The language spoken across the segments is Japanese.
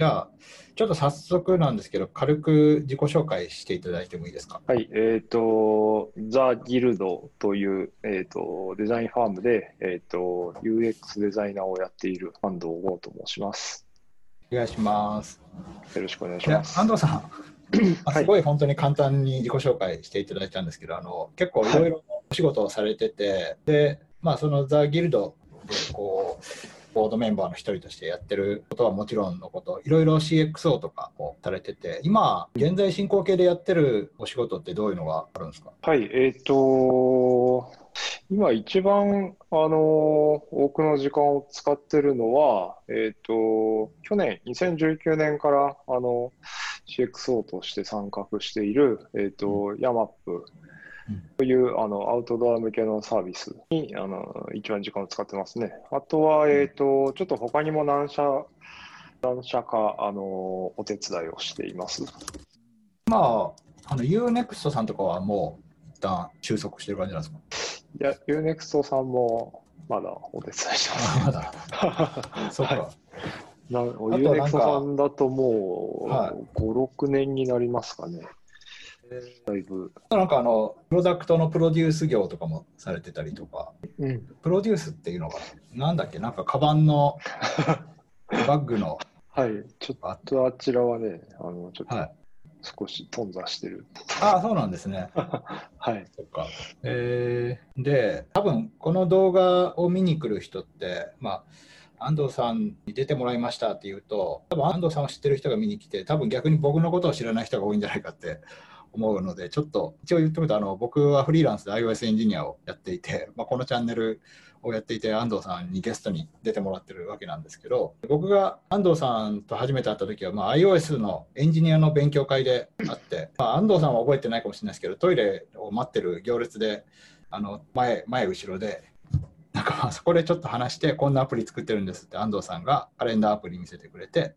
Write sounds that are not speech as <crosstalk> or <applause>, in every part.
じゃあ、ちょっと早速なんですけど、軽く自己紹介していただいてもいいですか？はい、えっ、と、ザ・ギルドという、えっ、と、デザインファームで、えっ、と、UX デザイナーをやっている安藤剛と申します。お願いします。よろしくお願いします。安藤さん、あすごい本当に簡単に自己紹介していただいたんですけど、あの結構いろいろお仕事をされてて、で、まあ、そのザ・ギルドでこう、ボードメンバーの一人としてやってることはもちろんのこと、いろいろ CXO とかをされてて、今、現在進行形でやってるお仕事ってどういうのがあるんですか？はい、えっ、と、今一番、あの、多くの時間を使ってるのは、えっ、と、去年、2019年から、あの、CXO として参画している、えっ、と、ヤマップという、あの、アウトドア向けのサービスに、あの、一番時間を使ってますね。あとは、えっ、と、ちょっと他にも何社、何社か、あの、お手伝いをしています。まあ、あの UNEXT さんとかはもう一旦収束してる感じなんですか？いや、UNEXT さんもまだお手伝いしてます。あ <laughs> まだ。<laughs> そっか。はいななんか UNEXT さんだともう、はい5、6年になりますかね。だいぶ。なんかあの、プロダクトのプロデュース業とかもされてたりとか、うん。プロデュースっていうのが、なんだっけ、なんかカバンの <laughs> バッグの、はい。ちょっとあちらはね、あの、ちょっはい。と少し頓挫してる。ああ、そうなんですね。<laughs> はい。そっか。えー、で、多分この動画を見に来る人って、まあ、安藤さんに出てもらいましたっていうと、多分安藤さんを知ってる人が見に来て、多分逆に僕のことを知らない人が多いんじゃないかって思うので、ちょっと一応言っておくと、あの僕はフリーランスで iOS エンジニアをやっていて、まあ、このチャンネルをやっていて、安藤さんにゲストに出てもらってるわけなんですけど、僕が安藤さんと初めて会った時は、まあ、iOS のエンジニアの勉強会であって、まあ、安藤さんは覚えてないかもしれないですけど、トイレを待ってる行列で、あの前、前、後ろで、なんかそこでちょっと話して、こんなアプリ作ってるんですって安藤さんがカレンダーアプリ見せてくれて、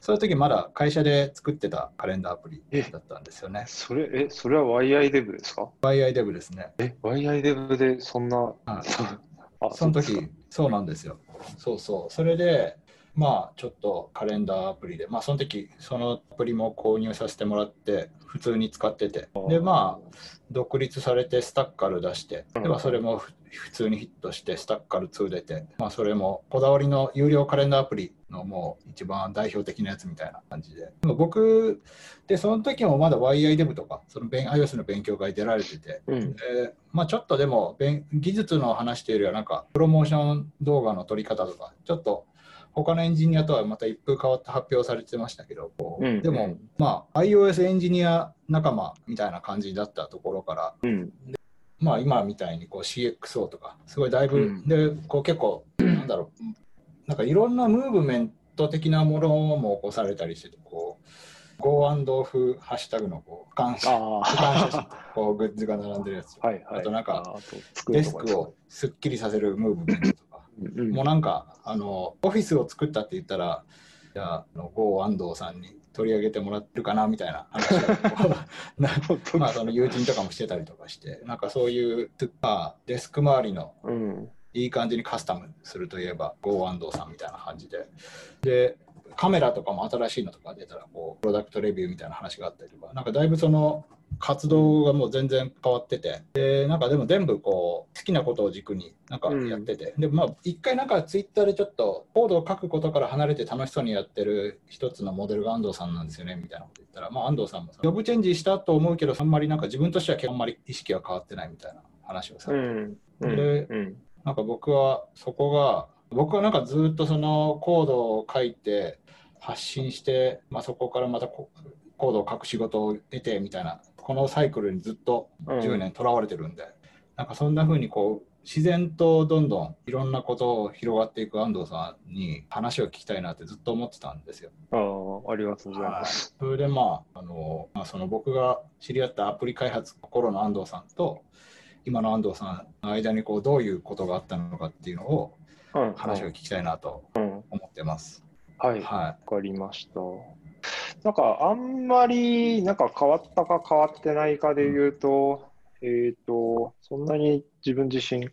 その時まだ会社で作ってたカレンダーアプリだったんですよね。それ、え、それは YI デブですか？YI ですね。え、YI デブでそんな、はい <laughs> あ、その時、そうなんですよ。そうそう。それで、まあ、ちょっとカレンダーアプリで、まあ、その時、そのアプリも購入させてもらって、普通に使ってて、で、まあ、独立されてスタッカル出して、でまあそれもふ普通にヒットして、スタッカル2出て、まあ、それもこだわりの有料カレンダーアプリのもう一番代表的なやつみたいな感じで。でも僕、で、その時もまだ YI デブとか、その勉 iOS の勉強会出られてて、うん。でまあ、ちょっとでも勉技術の話というよりはなんかプロモーション動画の撮り方とかちょっと他のエンジニアとはまた一風変わった発表されてましたけどこううんでも、まあ、iOS エンジニア仲間みたいな感じだったところから、うん。まあ、今みたいにこう CXO とかすごいだいぶ、うん。でこう結構なんだろう。なんかいろんなムーブメント的なものも起こされたりしててこう Go and Off ハッシュタグのこう俯瞰俯あ瞰写真あ。こうグッズが並んでるやつはいはい。あとなんかデスクをすっきりさせるムーブメントとか、もうなんかあのオフィスを作ったって言ったらじゃああの郷安藤さんに取り上げてもらってるかなみたいな話を。<laughs> まあその友人とかもしてたりとかしてなんかそういう、まあ、デスク周りのうん。いい感じにカスタムするといえば郷安藤さんみたいな感じで。でカメラとかも新しいのとか出たらこうプロダクトレビューみたいな話があったりとかなんかだいぶその活動がもう全然変わっててでなんかでも全部こう好きなことを軸になんかやってて、でまあ一回なんかツイッターでちょっとコードを書くことから離れて楽しそうにやってる一つのモデルが安藤さんなんですよねみたいなこと言ったら、まあ、安藤さんもジョブチェンジしたと思うけどあんまりなんか自分としてはあんまり意識は変わってないみたいな話をされて、うん。うん。でうん。なんか僕はそこが僕はなんかずっとそのコードを書いて発信して、まあ、そこからまたココードを書く仕事を得てみたいなこのサイクルにずっと10年とらわれてるんで、なんかそんな風にこう自然とどんどんいろんなことを広がっていく安藤さんに話を聞きたいなってずっと思ってたんですよ。ああ、ありがとうございます。それでまああの、まあ、その僕が知り合ったアプリ開発頃の安藤さんと今の安藤さんの間にこうどういうことがあったのかっていうのをうん。話を聞きたいなとうん。思ってます。はい。はわかりました。なんか、あんまり、なんか変わったか変わってないかで言うと、えっと、そんなに自分自身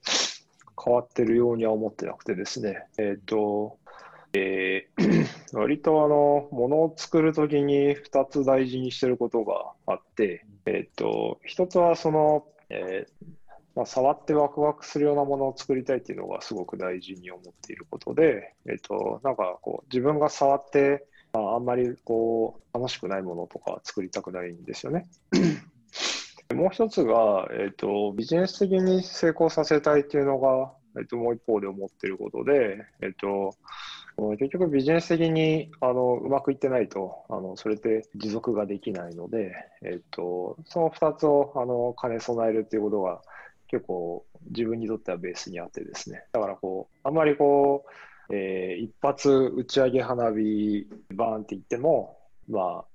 変わってるようには思ってなくてですね、えっと、えー <clears throat> 割とあの、ものを作るときに2つ大事にしてることがあって、えっと、1つはその、えーまあ、触ってワクワクするようなものを作りたいっていうのがすごく大事に思っていることで、えっと、なんかこう、自分が触って、まあ、あんまりこう、楽しくないものとか作りたくないんですよね。もう一つが、えっと、ビジネス的に成功させたいっていうのが、えっと、もう一方で思っていることで、えっと、結局ビジネス的にあのうまくいってないと、あのそれって持続ができないので、えっと、その2つをあの兼ね備えるっていうことが結構自分にとってはベースにあってですね、だからこう、あんまりこう、えー一発打ち上げ花火バーンって言っても、まあ、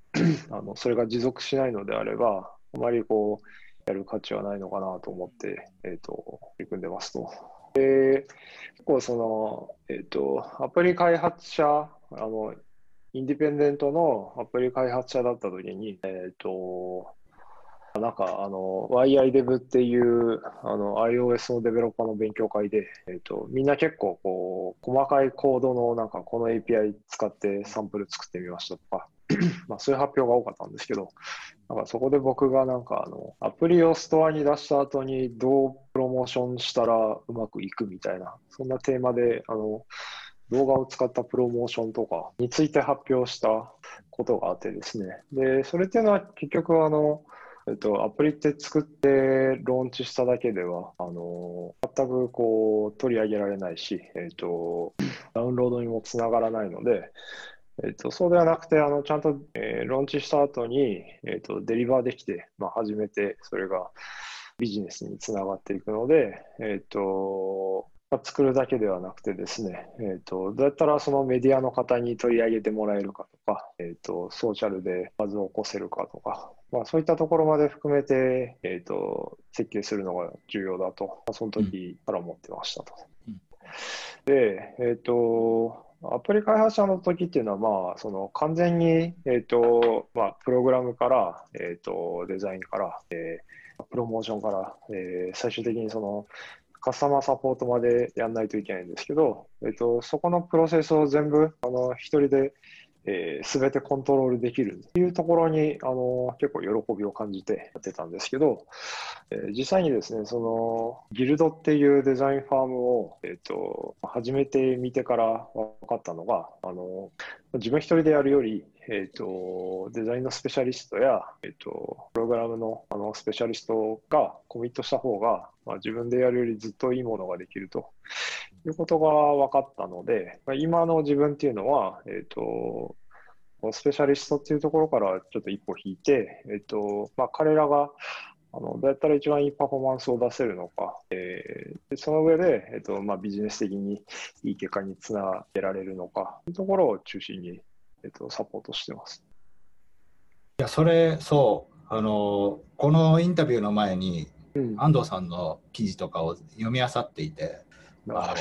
<clears throat> あのそれが持続しないのであれば、あまりこう、やる価値はないのかなと思って、えっ、と、取り組んでますと。で、結構その、えっ、と、アプリ開発者、あの、インディペンデントのアプリ開発者だったときに、えっ、と、なんか、あの、YIDev っていう、あの、iOS のデベロッパーの勉強会で、えっ、と、みんな結構、こう、細かいコードの、なんか、この API 使ってサンプル作ってみましたとか、<laughs> まあ、そういう発表が多かったんですけど、なんかそこで僕がなんかあの、アプリをストアに出した後にどうプロモーションしたらうまくいくみたいな、そんなテーマで、あの、動画を使ったプロモーションとかについて発表したことがあってですね。で、それっていうのは結局あの、えっと、アプリって作ってローンチしただけでは、あの、全くこう取り上げられないし、えっと、ダウンロードにもつながらないので、えっと、そうではなくて、あの、ちゃんと、えーローンチした後に、えっと、デリバーできて、まあ、初めてそれがビジネスにつながっていくので、えっと、作るだけではなくてですね、えっと、どうやったらそのメディアの方に取り上げてもらえるかとか、えっと、ソーシャルでバズを起こせるかとか、まあ、そういったところまで含めて、えっと、設計するのが重要だと、まあその時から思ってましたと。うんで、えっと、アプリ開発者の時っていうのは、まあ、その完全に、えっと、まあ、プログラムから、えっと、デザインから、えープロモーションから、えー最終的にその、カスタマーサポートまでやんないといけないんですけど、えっと、そこのプロセスを全部、あの、一人で、えー、全てコントロールできるっていうところに、あの、結構喜びを感じてやってたんですけど、えー実際にですね、その、ギルドっていうデザインファームを、えっと、始めてみてから分かったのが、あの、自分一人でやるより、えっと、デザインのスペシャリストや、えっと、プログラムのあのスペシャリストがコミットした方が、まあ、自分でやるよりずっといいものができると。いうことが分かったので、まあ、今の自分っていうのは、えっと、スペシャリストっていうところからちょっと一歩引いて、えっと、まあ、彼らがあのどうやったら一番いいパフォーマンスを出せるのか、えーでその上で、えっとまあ、ビジネス的にいい結果につなげられるのかというところを中心に、えっと、サポートしてます。いや、それ、そう、あの、このインタビューの前に、うん。安藤さんの記事とかを読み漁っていて、あの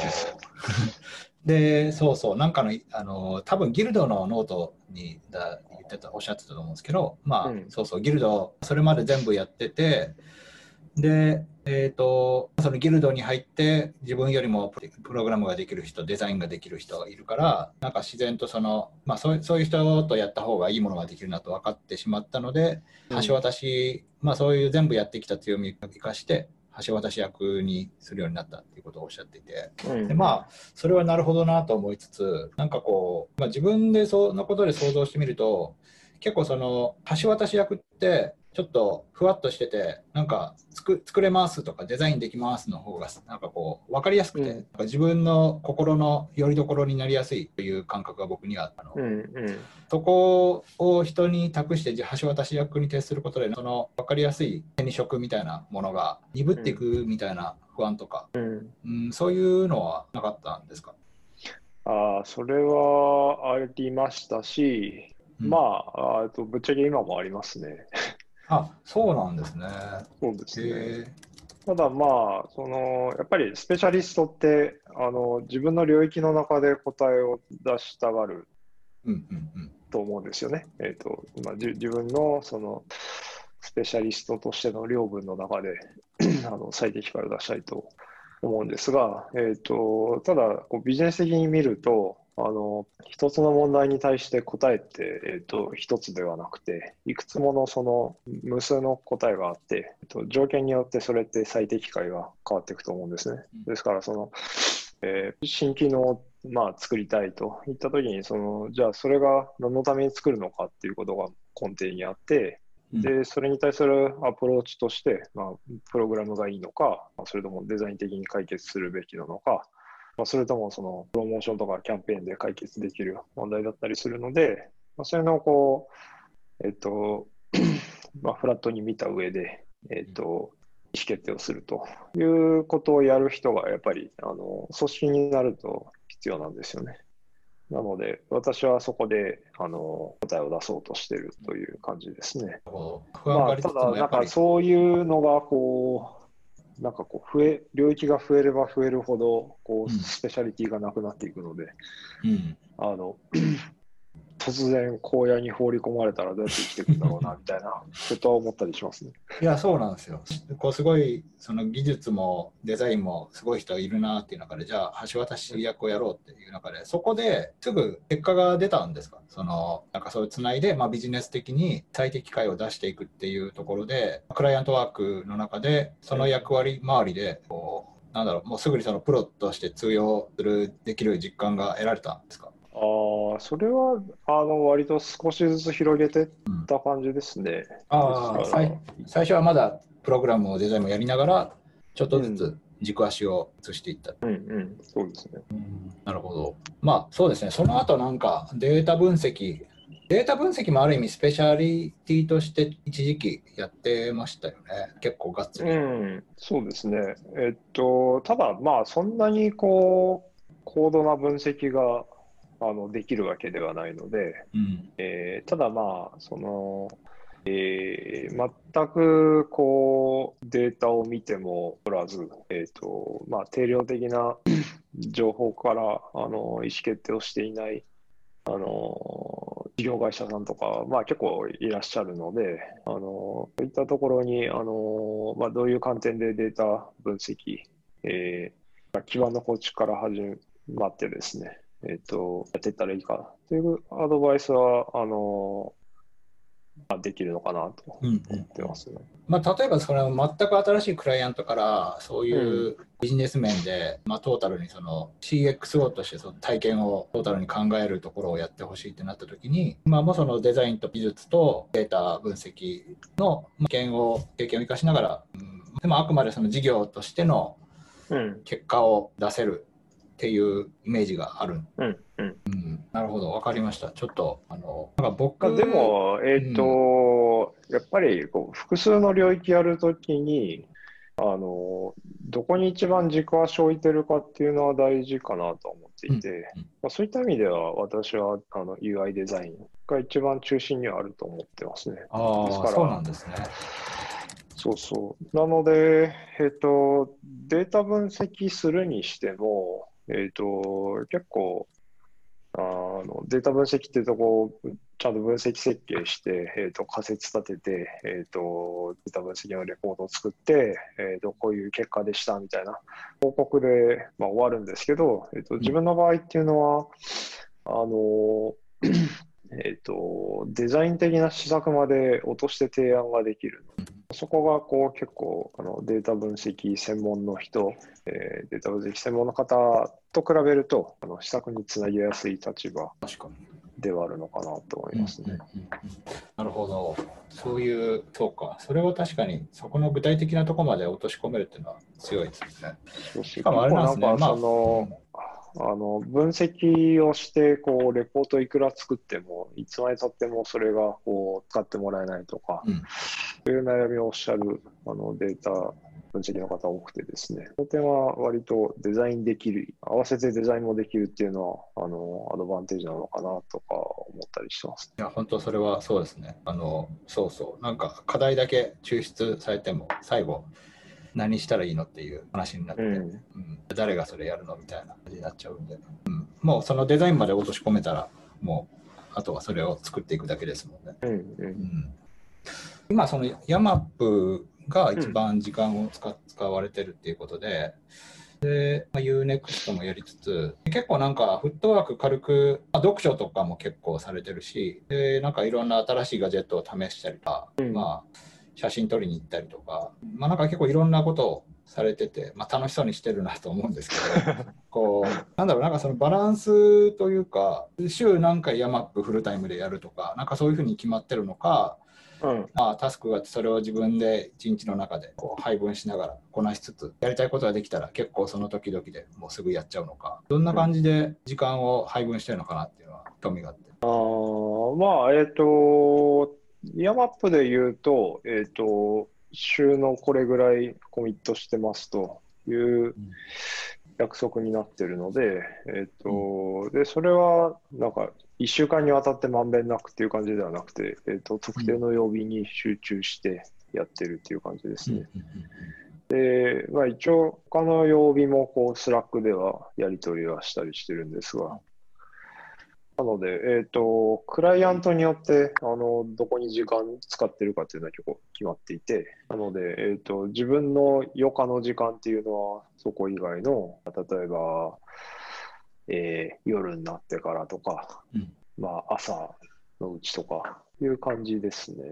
<laughs> で、そうそう、なんかの、あの、多分 Guild のノートにだ言ってた、おっしゃってたと思うんですけど、まあ、うん。そうそう、 Guild、それまで全部やってて、で、えっ、と、その Guild に入って、自分よりもププログラムができる人、デザインができる人がいるから、なんか自然とその、まあそういうそういう人とやった方がいいものができるなと分かってしまったので、うん。橋渡し、まあそういう全部やってきた強みを生かして、橋渡し役にするようになったっていうことをおっしゃっていて、うん。でまあそれはなるほどなと思いつつなんかこう、まあ、自分でそのことで想像してみると結構その橋渡し役ってちょっとふわっとしててなんか作作れますとかデザインできますの方がなんかこう分かりやすくて、うん。自分の心の拠り所になりやすいという感覚が僕にはあったの、うんうん。そこを人に託して橋渡し役に徹することでその分かりやすい手に職みたいなものが鈍っていくみたいな不安とか、うん。うん、そういうのはなかったんですか、あーそれはありましたし、うん。まあ、あーとぶっちゃけ今もありますね。あそうなんですね。そうですね。へただまあ、その、やっぱりスペシャリストって、あの、自分の領域の中で答えを出したがると思うんですよね。えっ、と、まあ、じ自分のそのスペシャリストとしての領分の中で <clears throat> あの最適解を出したいと思うんですが、えっ、と、ただこうビジネス的に見ると、あの、一つの問題に対して答えって、えっと、一つではなくて、いくつものその無数の答えがあって、えっと、条件によってそれって最適解が変わっていくと思うんですね。ですから、その、えー新機能をまあ作りたいといったときに、その、じゃあそれが何のために作るのかっていうことが根底にあって、うんで、それに対するアプローチとして、まあ、プログラムがいいのか、まあそれともデザイン的に解決するべきなのか、まあ、それともそのプロモーションとかキャンペーンで解決できる問題だったりするので、まあ、そういうのをこう、えっと、<clears throat> まあ、フラットに見た上で、えっと、意思決定をするということをやる人がやっぱり、あの、組織になると必要なんですよね。なので、私はそこで、あの、答えを出そうとしているという感じですね。まあ、ただ、なんかそういうのが、こう、なんかこう、増え、領域が増えれば増えるほど、こう、うん。スペシャリティがなくなっていくので、うん。あの、突然荒野に放り込まれたらどうやって生きていくんだろうな、みたいな <laughs> ことは思ったりしますね。いや、そうなんですよ。こうすごいその技術もデザインもすごい人いるなっていう中で、じゃあ橋渡し役をやろうっていう中で、そこですぐ結果が出たんですか？そのなんかそういうつないで、まあ、ビジネス的に最適解を出していくっていうところで、クライアントワークの中で、その役割周りでこう、なんだろう、もうすぐにそのプロとして通用する、できる実感が得られたんですか？ああ、それは、あの、割と少しずつ広げていった感じですね。ああ、ですから最最初はまだプログラムもデザインもやりながら、ちょっとずつ軸足を移していった。うんうん、そうですね。なるほど。まあそうですね、その後なんかデータ分析、データ分析もある意味スペシャリティとして一時期やってましたよね。結構がっつり。うん、そうですね。えっと、ただ、まあ、そんなにこう、高度な分析があのできるわけではないので、うん。えーただまあ、その、えー全くこうデータを見てもおらず、えーとまあ、定量的な <clears throat> 情報からあの意思決定をしていないあの事業会社さんとか、まあ、結構いらっしゃるので、あのそういったところにあの、まあ、どういう観点でデータ分析、えーまあ基盤の構築から始まってですね、えっと、やっていったらいいかというアドバイスは、あの、まあできるのかなとうん思ってますね。まあ、例えばそれを全く新しいクライアントからそういうビジネス面で、まあ、トータルにその CXO としてその体験をトータルに考えるところをやってほしいってなった時に、まあ、もうそのデザインと技術とデータ分析の経験を経験を生かしながら、うん。でもあくまでその事業としてのうん、結果を出せるっていうイメージがある。うん、うん。うん、なるほど、わかりました。ちょっと、あの、なんか僕、まあでも、えっと、やっぱりこう複数の領域やるときに、あの、どこに一番軸足を置いてるかっていうのは大事かなと思っていて、うんまあ、そういった意味では私はあの UI デザインが一番中心にはあると思ってますね。ああ、ですからそうなんですね。そうそう。なので、えっと、データ分析するにしても、えっと、結構、あのデータ分析っていうとこをちゃんと分析設計して、えっと、仮説立てて、えっと、データ分析のレポートを作って、えっと、こういう結果でしたみたいな報告で、まあ、終わるんですけど、えっと、自分の場合っていうのは、あの、えっと、デザイン的な施策まで落として提案ができる。そこがこう結構あのデータ分析専門の人、えーデータ分析専門の方と比べるとあの施策につなぎやすい立場。ではあるのかなと思いますね。うんうんうんうんなるほど。そういう、そうか。それを確かに、そこの具体的なところまで落とし込めるっていうのは強いですね。しかもあれなんですねあの分析をしてこうレポートいくら作ってもいつまでたってもそれがこう使ってもらえないとか、うんそういう悩みをおっしゃるあのデータ分析の方多くてですね、その点は割とデザインできる、合わせてデザインもできるっていうのはあのアドバンテージなのかなとか思ったりしてます。いや、本当それはそうですね。あの、そうそう。なんか課題だけ抽出されても、最後、何したらいいのっていう話になって、うん。うん。誰がそれやるのみたいな感じになっちゃうんで、うん、もうそのデザインまで落とし込めたら、もう、あとはそれを作っていくだけですもんね。うんううん。ん今、そのヤマップが一番時間を使,、使われてるっていうことで、で、まあ、UNEXT もやりつつ、結構なんかフットワーク軽く、まあ、読書とかも結構されてるし、で、なんかいろんな新しいガジェットを試したりとか、うん。まあ、写真撮りに行ったりとか、まあなんか結構いろんなことをされてて、まあ楽しそうにしてるなと思うんですけど、<laughs> こう、なんだろう、なんかそのバランスというか、週何回ヤマップフルタイムでやるとか、なんかそういうふうに決まってるのか、うん。まあ、タスクがあってそれを自分で一日の中でこう配分しながらこなしつつやりたいことができたら結構その時々でもうすぐやっちゃうのかどんな感じで時間を配分してるのかなっていうのは興味があって。あーまあ、えっ、と、 YAMAP で言うと、えっ、と、週のこれぐらいコミットしてますという約束になってるので、えっ、と、で、それは、なんか、1週間にわたってまんべんなくっていう感じではなくて、えっ、と、特定の曜日に集中してやってるっていう感じですね。で、まあ一応、他の曜日もこう、 Slack ではやり取りはしたりしてるんですが、なので、えっ、と、クライアントによって、あの、どこに時間使ってるかっていうのは結構決まっていて、なので、えっ、と、自分の余暇の時間っていうのは、そこ以外の、例えば、えー夜になってからとか、うん。まあ、朝のうちとか、いう感じですね。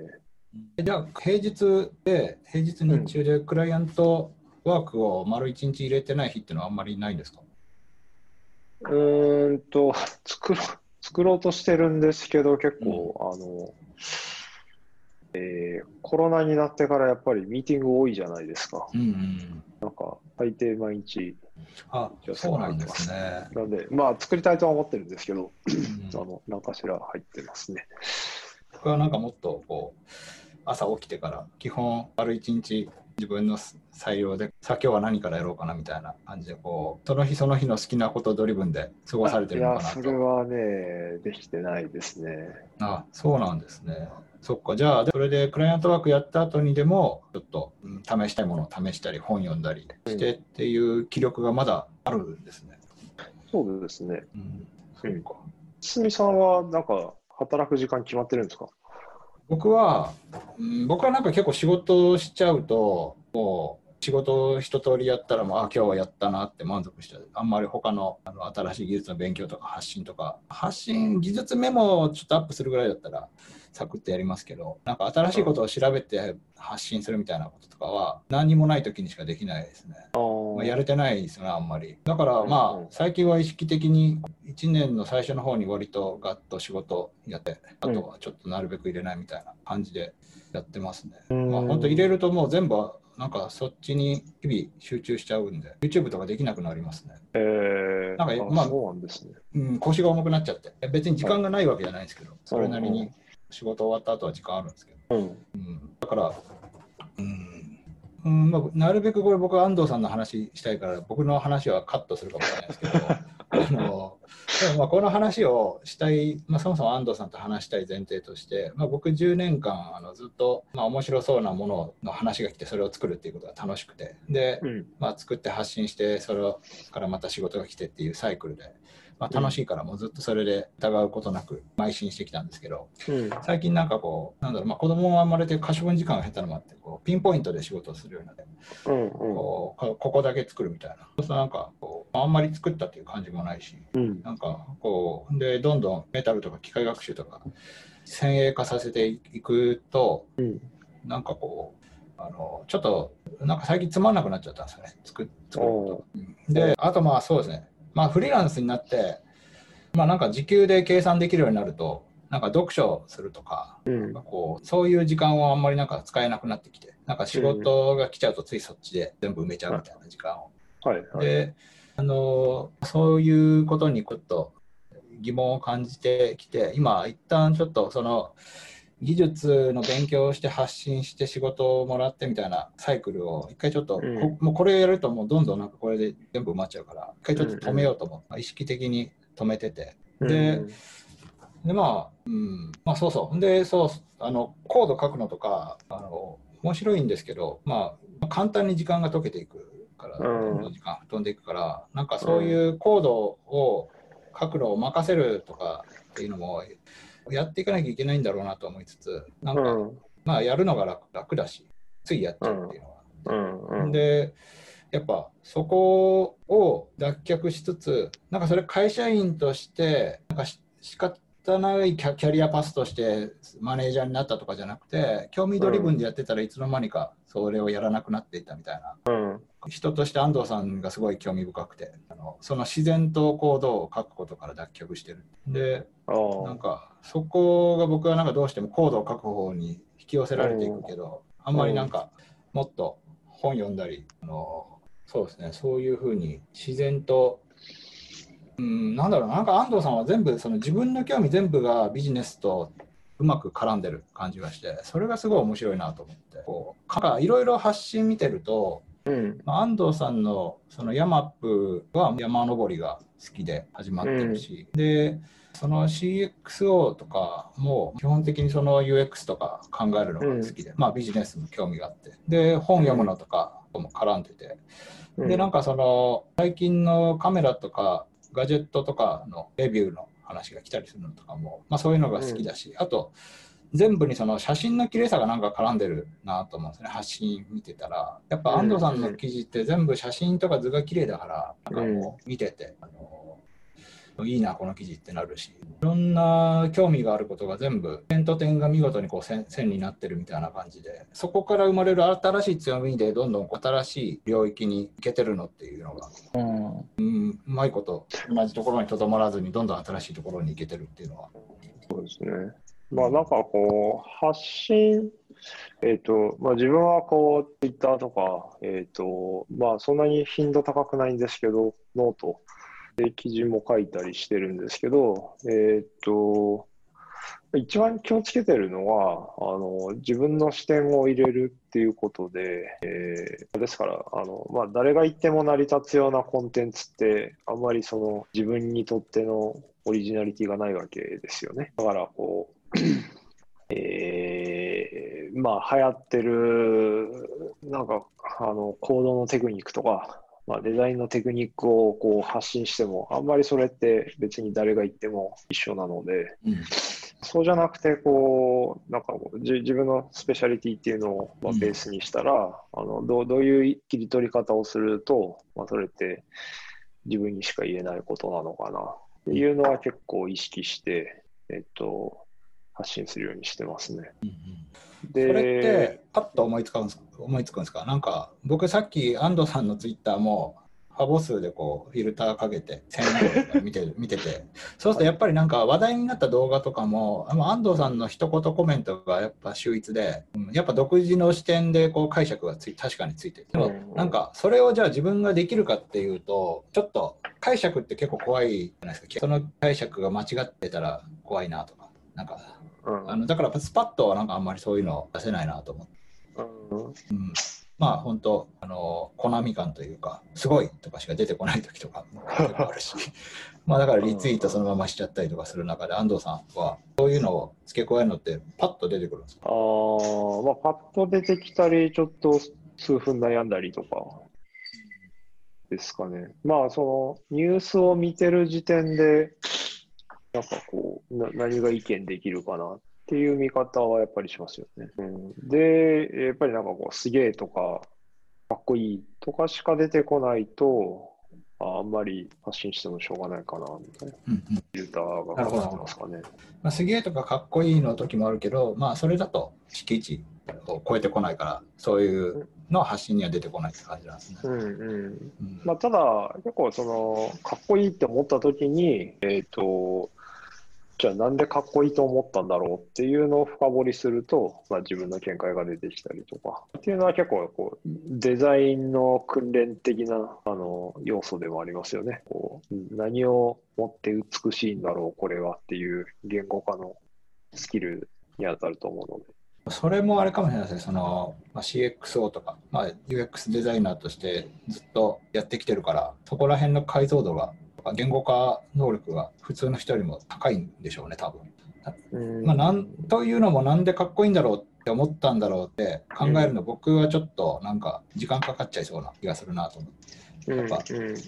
じゃあ平日で平日日中でクライアントワークを丸一日入れてない日っていうのはあんまりないんですか？うーんと、作ろう、作ろうとしてるんですけど、結構、あの、えーコロナになってからやっぱりミーティング多いじゃないですか。うんうん。なんか、大抵毎日。あそうなんですね。なんで、まあ、作りたいとは思ってるんですけど、うんあの、何かしら入ってますね。僕はなんかもっとこう朝起きてから基本丸一日自分の裁量でさあ今日は何からやろうかなみたいな感じでこうその日その日の好きなことドリブンで過ごされてるのいや、かなそれとはね、できてないですね。あそうなんですね。そっか。じゃあそれでクライアントワークやった後にでもちょっと、うん試したいものを試したり本読んだりしてっていう気力がまだあるんですね、そうですね。うん、そうか堤さんは、なんか、働く時間決まってるんですか？僕は、僕はなんか結構仕事しちゃうともう仕事を一通りやったらもうあ今日はやったなって満足してあんまり他のあの新しい技術の勉強とか発信とか発信技術メモをちょっとアップするぐらいだったらサクッとやりますけどなんか新しいことを調べて発信するみたいなこととかは何にもない時にしかできないですね。あまあ、やれてないですよね、あんまり。だからうんまあうん、最近は意識的に1年の最初の方に割とガッと仕事やって、あとはちょっとなるべく入れないみたいな感じでやってますね。まあ、本当入れるともう全部、なんかそっちに日々集中しちゃうんで、YouTube とかできなくなりますね。えー、なんかまあそうなんですね。うん、腰が重くなっちゃって。別に時間がないわけじゃないんですけど、それなりに仕事終わった後は時間あるんですけど。うん。うん、だから、うんうんまあ、なるべくこれ僕は安藤さんの話したいから僕の話はカットするかもしれないですけど <laughs> あのでもまあこの話をしたい、まあ、そもそも安藤さんと話したい前提として、まあ、僕10年間あのずっと、まあ、面白そうなものの話が来てそれを作るっていうことが楽しくてで、うん。まあ、作って発信してそれからまた仕事が来てっていうサイクルで、まあ、楽しいからもうずっとそれで疑うことなく邁進してきたんですけど、うん。最近なんかこう、なんだろう、まあ、子供が生まれて可処分時間が減ったのもあって、こうピンポイントで仕事をするようになって、うん。うん。こうこここだけ作るみたいな。そうするとなんかこう、あんまり作ったっていう感じもないし、うん。なんかこう、で、どんどんメタルとか機械学習とか、先鋭化させていくと、うん。なんかこう、あのちょっと、なんか最近つまんなくなっちゃったんですよね、作作ること。うんで、あとまあそうですね、まあフリーランスになって、まあなんか時給で計算できるようになると、なんか読書するとか、うんこうそういう時間をあんまりなんか使えなくなってきて、なんか仕事が来ちゃうとついそっちで全部埋めちゃうみたいな時間を。はい。はい。で、あのそういうことにちょっと疑問を感じてきて、今一旦ちょっとその技術の勉強をして発信して仕事をもらってみたいなサイクルを一回ちょっと、うん。こもうこれやるともうどんどんなんかこれで全部埋まっちゃうから、一回ちょっと止めようと思って、意識的に止めてて。でうん。でまあ、うん、まあそうそう。で、そう、あの、コード書くのとか、あの、面白いんですけど、まあ、簡単に時間が解けていくから、うん。どんどん時間飛んでいくから、なんかそういうコードを書くのを任せるとかっていうのも、やっていかなきゃいけないんだろうなと思いつつ、なんか、うん。まあ、やるのが楽楽だし、ついやっちゃうっていうのは。うん。うん。で、やっぱそこを脱却しつつ、なんかそれ会社員として、なんか仕方ないキャリアパスとしてマネージャーになったとかじゃなくて、興味ドリブンでやってたらいつの間にかそれをやらなくなっていたみたいな、うん、人として安藤さんがすごい興味深くて、あのその自然と行動を書くことから脱却してる。で、なんかそこが僕はなんかどうしてもコードを書く方に引き寄せられていくけど、あんまりなんかもっと本読んだり、あのそうですね、そういうふうに自然とうん、なんだろうなんか安藤さんは全部その自分の興味全部がビジネスとうまく絡んでる感じがしてそれがすごい面白いなと思って。こうかいろいろ発信見てると、うん。まあ、安藤さんのそのヤマップは山登りが好きで始まってるし、うん、でその CXO とかも基本的にその UX とか考えるのが好きで、うん、まあビジネスも興味があって。で本読むのとかも絡んでて、でなんかその最近のカメラとかガジェットとかのレビューの話が来たりするのとかも、まあ、そういうのが好きだし、うん、あと全部にその写真の綺麗さがなんか絡んでるなと思うんですね。発信見てたら。やっぱ安藤さんの記事って全部写真とか図が綺麗だからなんかもう見てて、あのいいなこの記事ってなるし。いろんな興味があることが全部点と点が見事にこう線線になってるみたいな感じで。そこから生まれる新しい強みでどんどん新しい領域に行けてるのっていうのが、うん、うんうまいこと同じところにとどまらずにどんどん新しいところに行けてるっていうのは。そうですね。まあなんかこう発信えっ、ー、と、まあ自分はこう、ツイッターとか、えっ、ー、と、まあそんなに頻度高くないんですけど、ノートで記事も書いたりしてるんですけど、えっ、と、一番気をつけてるのは、あの、自分の視点を入れるっていうことで、えー、ですから、あの、まあ、誰が言っても成り立つようなコンテンツって、あんまりその自分にとってのオリジナリティがないわけですよね。だから、こう、<clears throat> えー、まあ、流行ってる、なんか、あの、行動のテクニックとか、まあ、デザインのテクニックをこう発信しても、あんまりそれって別に誰が言っても一緒なので、うん、そうじゃなくて、こう、なんか自分のスペシャリティっていうのをまあベースにしたら、うん、あのどうどういう切り取り方をすると、まあ、それって自分にしか言えないことなのかな。っていうのは結構意識して、えっと、発信するようにしてますね。うんうん、でパッと思いつかんです思いつくんですか？なんか僕さっき安藤さんのツイッターもハボ数でこうフィルターかけて1000とか見て <laughs> 見てて。そうするとやっぱりなんか話題になった動画とかも安藤さんの一言コメントがやっぱ秀逸で、やっぱ独自の視点でこう解釈がつい確かについててでもなんかそれをじゃあ自分ができるかっていうとちょっと解釈って結構怖いじゃないですか。その解釈が間違ってたら怖いなとか。なんか、うん、あのだからスパッとはなんかあんまりそういうの出せないなと思って。うん。まあ本当あのコナミ感というかすごいとかしか出てこない時とかもあるし。<laughs> まあだからリツイートそのまましちゃったりとかする中で安藤さんはそういうのを付け加えるのってパッと出てくるんですか？あ、まあ、パッと出てきたりちょっと数分悩んだりとか。ですかね。まあそのニュースを見てる時点でなんかこうな何が意見できるかなっていう見方はやっぱりしますよね。うん、で、やっぱりなんかこう、すげえとか、かっこいいとかしか出てこないと、あんまり発信してもしょうがないかなみたいな、フィルターがかかってますかね。まあ、すげえとかかっこいいの時もあるけど、まあ、それだと敷地を超えてこないから、そういうの発信には出てこないって感じなんですね。うんうんうんまあ、ただ、結構その、かっこいいって思った時に、えっ、ー、と、じゃあなんでかっこいいと思ったんだろうっていうのを深掘りすると、まあ、自分の見解が出てきたりとかっていうのは結構こうデザインの訓練的なあの要素でもありますよねこう。何をもって美しいんだろうこれはっていう言語化のスキルに当たると思うので。それもあれかもしれないですね、そのまあ、CXO とか、まあ、UX デザイナーとしてずっとやってきてるから、そこら辺の解像度がか言語化能力が普通の人よりも高いんでしょうね、多分。まあ、なんというのもなんでかっこいいんだろうって思ったんだろうって考えるの、僕はちょっとなんか時間かかっちゃいそうな気がするなと思って。やっぱ、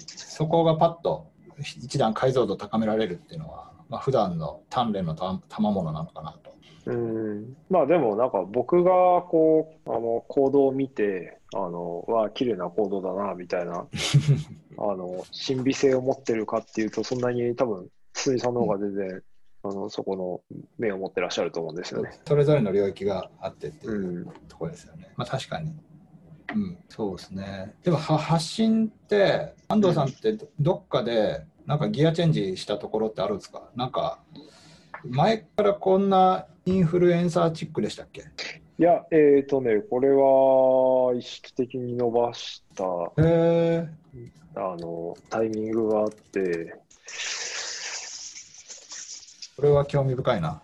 そこがパッと一段解像度高められるっていうのは、まあ、普段の鍛錬のた賜物なのかなと。うん、まあでもなんか僕がこう、あの、行動を見て、あの、わあ、綺麗な行動だな、みたいな、あの、神秘性を持ってるかっていうと、そんなに多分、筒井さんの方が全然、あの、そこの目を持ってらっしゃると思うんですよね。それぞれの領域があってっていううん。ところですよね。まあ確かに。うん、そうですね。でもは発信って、安藤さんってどどっかでなんかギアチェンジしたところってあるんですか？なんか前からこんなインフルエンサーチックでしたっけ？いや、えっとね、これは意識的に伸ばした、へえあの、タイミングがあって、これは興味深いな。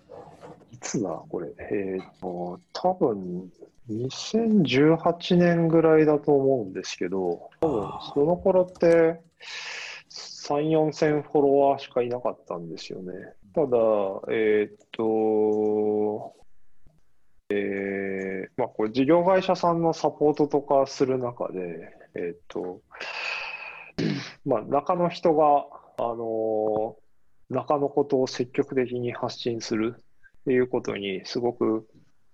いつだ、これ。えっと、多分、2018年ぐらいだと思うんですけど、多分、その頃って、3、4千フォロワーしかいなかったんですよね。ただ、えっと、えーまあ、これ事業会社さんのサポートとかする中で、えっと、<clears throat> まあ、中の人が、あの、中のことを積極的に発信するっていうことにすごく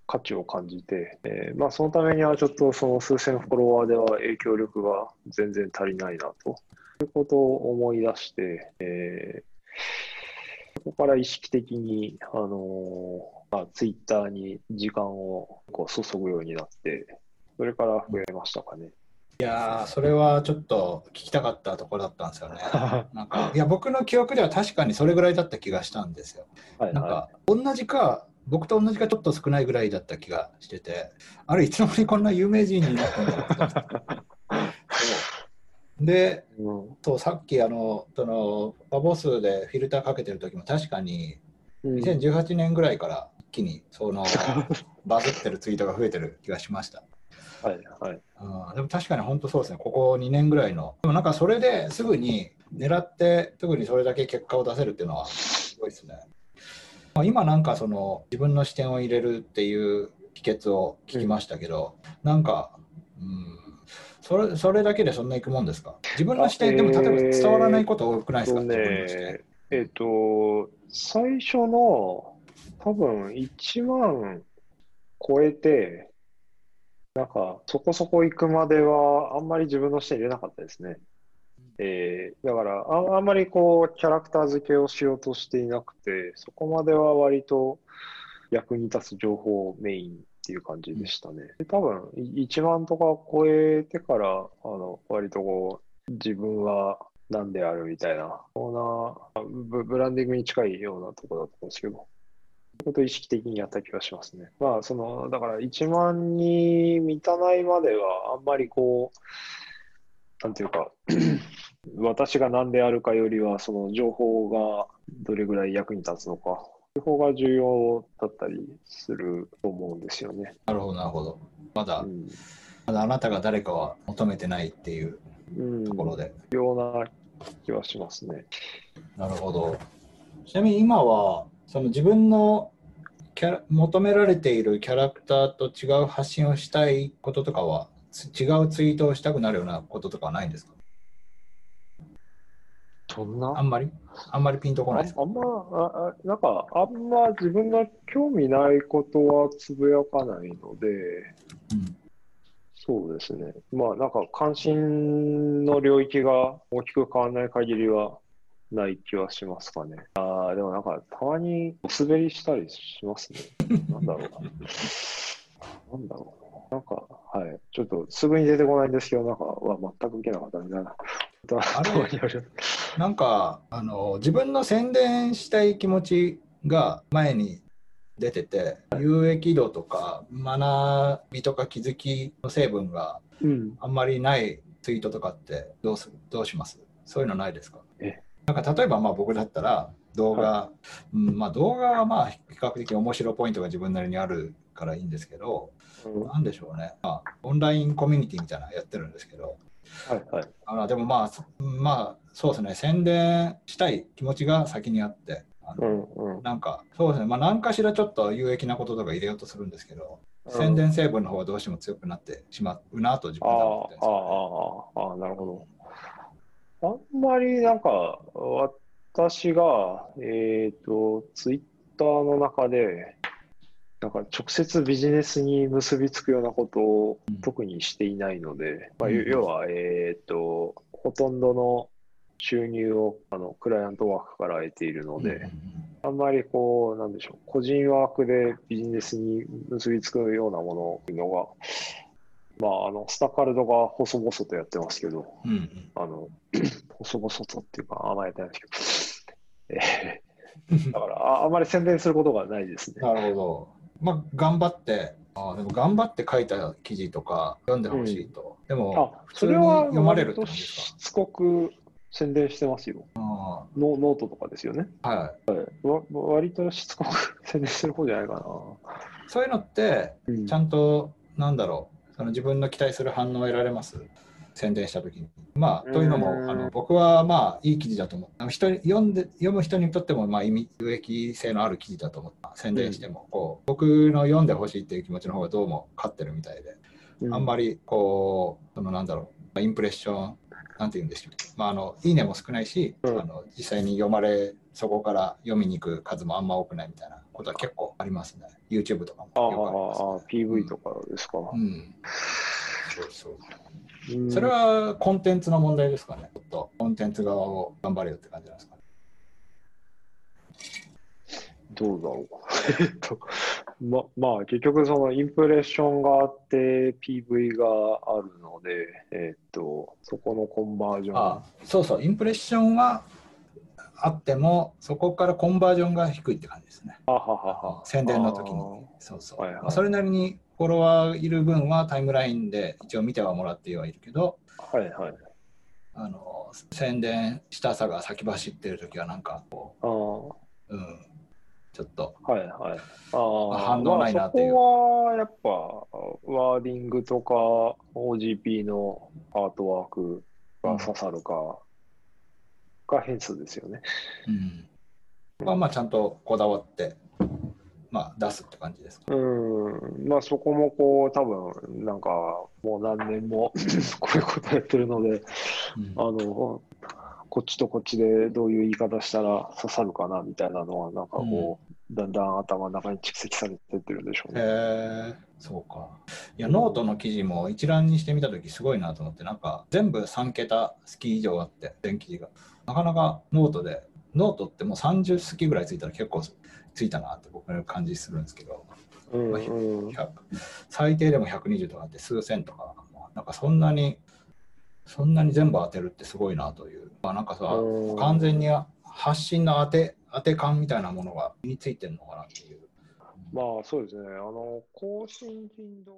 価値を感じて、えーまあ、そのためにはちょっとその数千フォロワーでは影響力が全然足りないなということを思い出して、えーそこから意識的に、あのまあ、ツイッターに時間をこう注ぐようになって、それから増えましたかね。いやー、それはちょっと聞きたかったところだったんですよね。<laughs> なんかいや僕の記憶では確かにそれぐらいだった気がしたんですよ。はいなんか同じか僕と同じかちょっと少ないぐらいだった気がしててあれいつの間にこんな有名人になったんだろう <laughs> でうんそうさっきあのそのパボスでフィルターかけてる時も確かにうん2018年ぐらいから一気にそのバズってるツイートが増えてる気がしました。はいはい。うん、でも確かに本当そうですね、ここ2年ぐらいの。でもなんかそれですぐに狙って、特にそれだけ結果を出せるっていうのはすごいですね。まあ、今なんかその自分の視点を入れるっていう秘訣を聞きましたけど、なんか、うん、それそれだけでそんないくもんですか？自分の視点でも例えば伝わらないこと多くないですか、そう自分の視点ね、えっ、と、最初の多分1万超えて、なんかそこそこ行くまではあんまり自分の視点入れなかったですね。えーだからあ、あんまりこうキャラクター付けをしようとしていなくて、そこまでは割と役に立つ情報メインっていう感じでしたね。で多分い1万とか超えてから、あの割とこう自分は何であるみたいな、そんなブブランディングに近いようなところだったんですけど、ことを意識的にやった気がしますね。まあ、その、だから1万に満たないまでは、あんまりこう、なんていうか、<clears throat> 私が何であるかよりは、その情報がどれぐらい役に立つのか、情報が重要だったりすると思うんですよね。なるほど、なるほど。まだう、ん。まだあなたが誰かは求めてないっていううん、ところで。ような気はしますね。なるほど。ちなみに今は、その自分のキャラ求められているキャラクターと違う発信をしたいこととかは、つ違うツイートをしたくなるようなこととかはないんですか？そんな？あんまり？あんまりピンとこない？ですかああんまあ、あなんか、あんま自分が興味ないことはつぶやかないので、うん。そうですね。まあ、なんか関心の領域が大きく変わらない限りはない気はしますかね。ああ、でもなんか、たまにお滑りしたりしますね。なんだろうな。<laughs> なんだろうな。なんか、はい。ちょっとすぐに出てこないんですけど、なんか、は全く受けなかったみたいな。なんかあの自分の宣伝したい気持ちが前に出てて有益度とか学びとか気づきの成分がうん。あんまりないツイートとかってどうすどうします？そういうのないですか？えなんか例えばまあ僕だったら動画、うんまあ、動画はまあ比較的面白いポイントが自分なりにあるからいいんですけど、うん。なんでしょうね、まあ、オンラインコミュニティみたいなのやってるんですけど、はいはい。あのでもまあ、そまあ、そうですね、宣伝したい気持ちが先にあって、あうのんうん。なんか、そうですね、まあ、何かしらちょっと有益なこととか入れようとするんですけど、うん。宣伝成分の方がどうしても強くなってしまうなと自分では思ってるんですあよあ、ああ、ああ、なるほど。あんまりなんか、私が、えっと、ツイッターの中で、だから直接ビジネスに結びつくようなことをうん。特にしていないので、まあ、うん。要要は、えっと、ほとんどの収入をあのクライアントワークから得ているので、あんまりこう、なんでしょう、個人ワークでビジネスに結びつくようなものっていうのが、まあ、あの、スタカルドが細々とやってますけど、うんうんあの、<clears throat> 細々とっていうか、あんまりやってないですけど、えー <laughs> だからあ、あんまり宣伝することがないですね。なるほど。まあ、頑張って、あでも頑張って書いた記事とか読んでほしいと。でもあ、、普通にそれは読まれるとしつこく宣伝してますよ。ノノートとかですよね。あはい。わ割としつこく <laughs> 宣伝してる方じゃないかな。そういうのって、うんちゃんと、なんだろう、その自分の期待する反応を得られます？宣伝したときに。まあ、というのも、うんあの僕はまあ、いい記事だと思う。あの人に読んで読む人にとっても、まあ、意味有益性のある記事だと思った。宣伝しても、こう僕の読んでほしいっていう気持ちの方がどうも勝ってるみたいで、あんまり。り、こう、そのなんだろう、インプレッション、なんて言うんでしょう。まあ、あの、いいねも少ないし、うんあの実際に読まれ、そこから読みに行く数もあんま多くないみたいなことは結構ありますね。YouTube とかもよくあります、ね。ああ、PV とかですか。うん。そうそう。うんそれはコンテンツの問題ですかね。ちょっとコンテンツ側を頑張れよって感じなんですかね。どうだろう。<laughs> えっと、ま、まあ、結局そのインプレッションがあって PV があるので、えっと、そこのコンバージョン。あそうそう、インプレッションはあっても、そこからコンバージョンが低いって感じですね。あははは。宣伝の時に。そうそう。はいはいまあそれなりにフォロワーいる分はタイムラインで一応見てはもらってはいるけど、はいはい。あの宣伝したさが先走ってる時はなんかこああ。う、うん、ちょっと、はいはい。ああ、反応ないなっていうまあ、そこはやっぱ、ワーディングとか OGP のアートワークが刺さるか、が変数ですよね。うん、まあまあちゃんとこだわって、まあ、出すって感じですか。うん、まあそこもこう、多分なんかもう何年も <laughs> こういうことやってるので、うんあの、こっちとこっちでどういう言い方したら刺さるかなみたいなのは、なんかこう、だんだん頭の中に蓄積されてってるんでしょうね。へえ、そうか。いや、ノートの記事も一覧にしてみたときすごいなと思って、なんか全部3桁好き以上あって、全記事が。なかなかノートで、ノートってもう30好きぐらいついたら結構ついたなって僕の感じするんですけど、うんまあうん100最低でも120とかあって数千とか、なんかそんなに、そんなに全部当てるってすごいなという。まあ、なんかさ、うん完全に発信の当て、当て感みたいなものが身についてるのかなっていう。まあそうですね。あの、更新頻度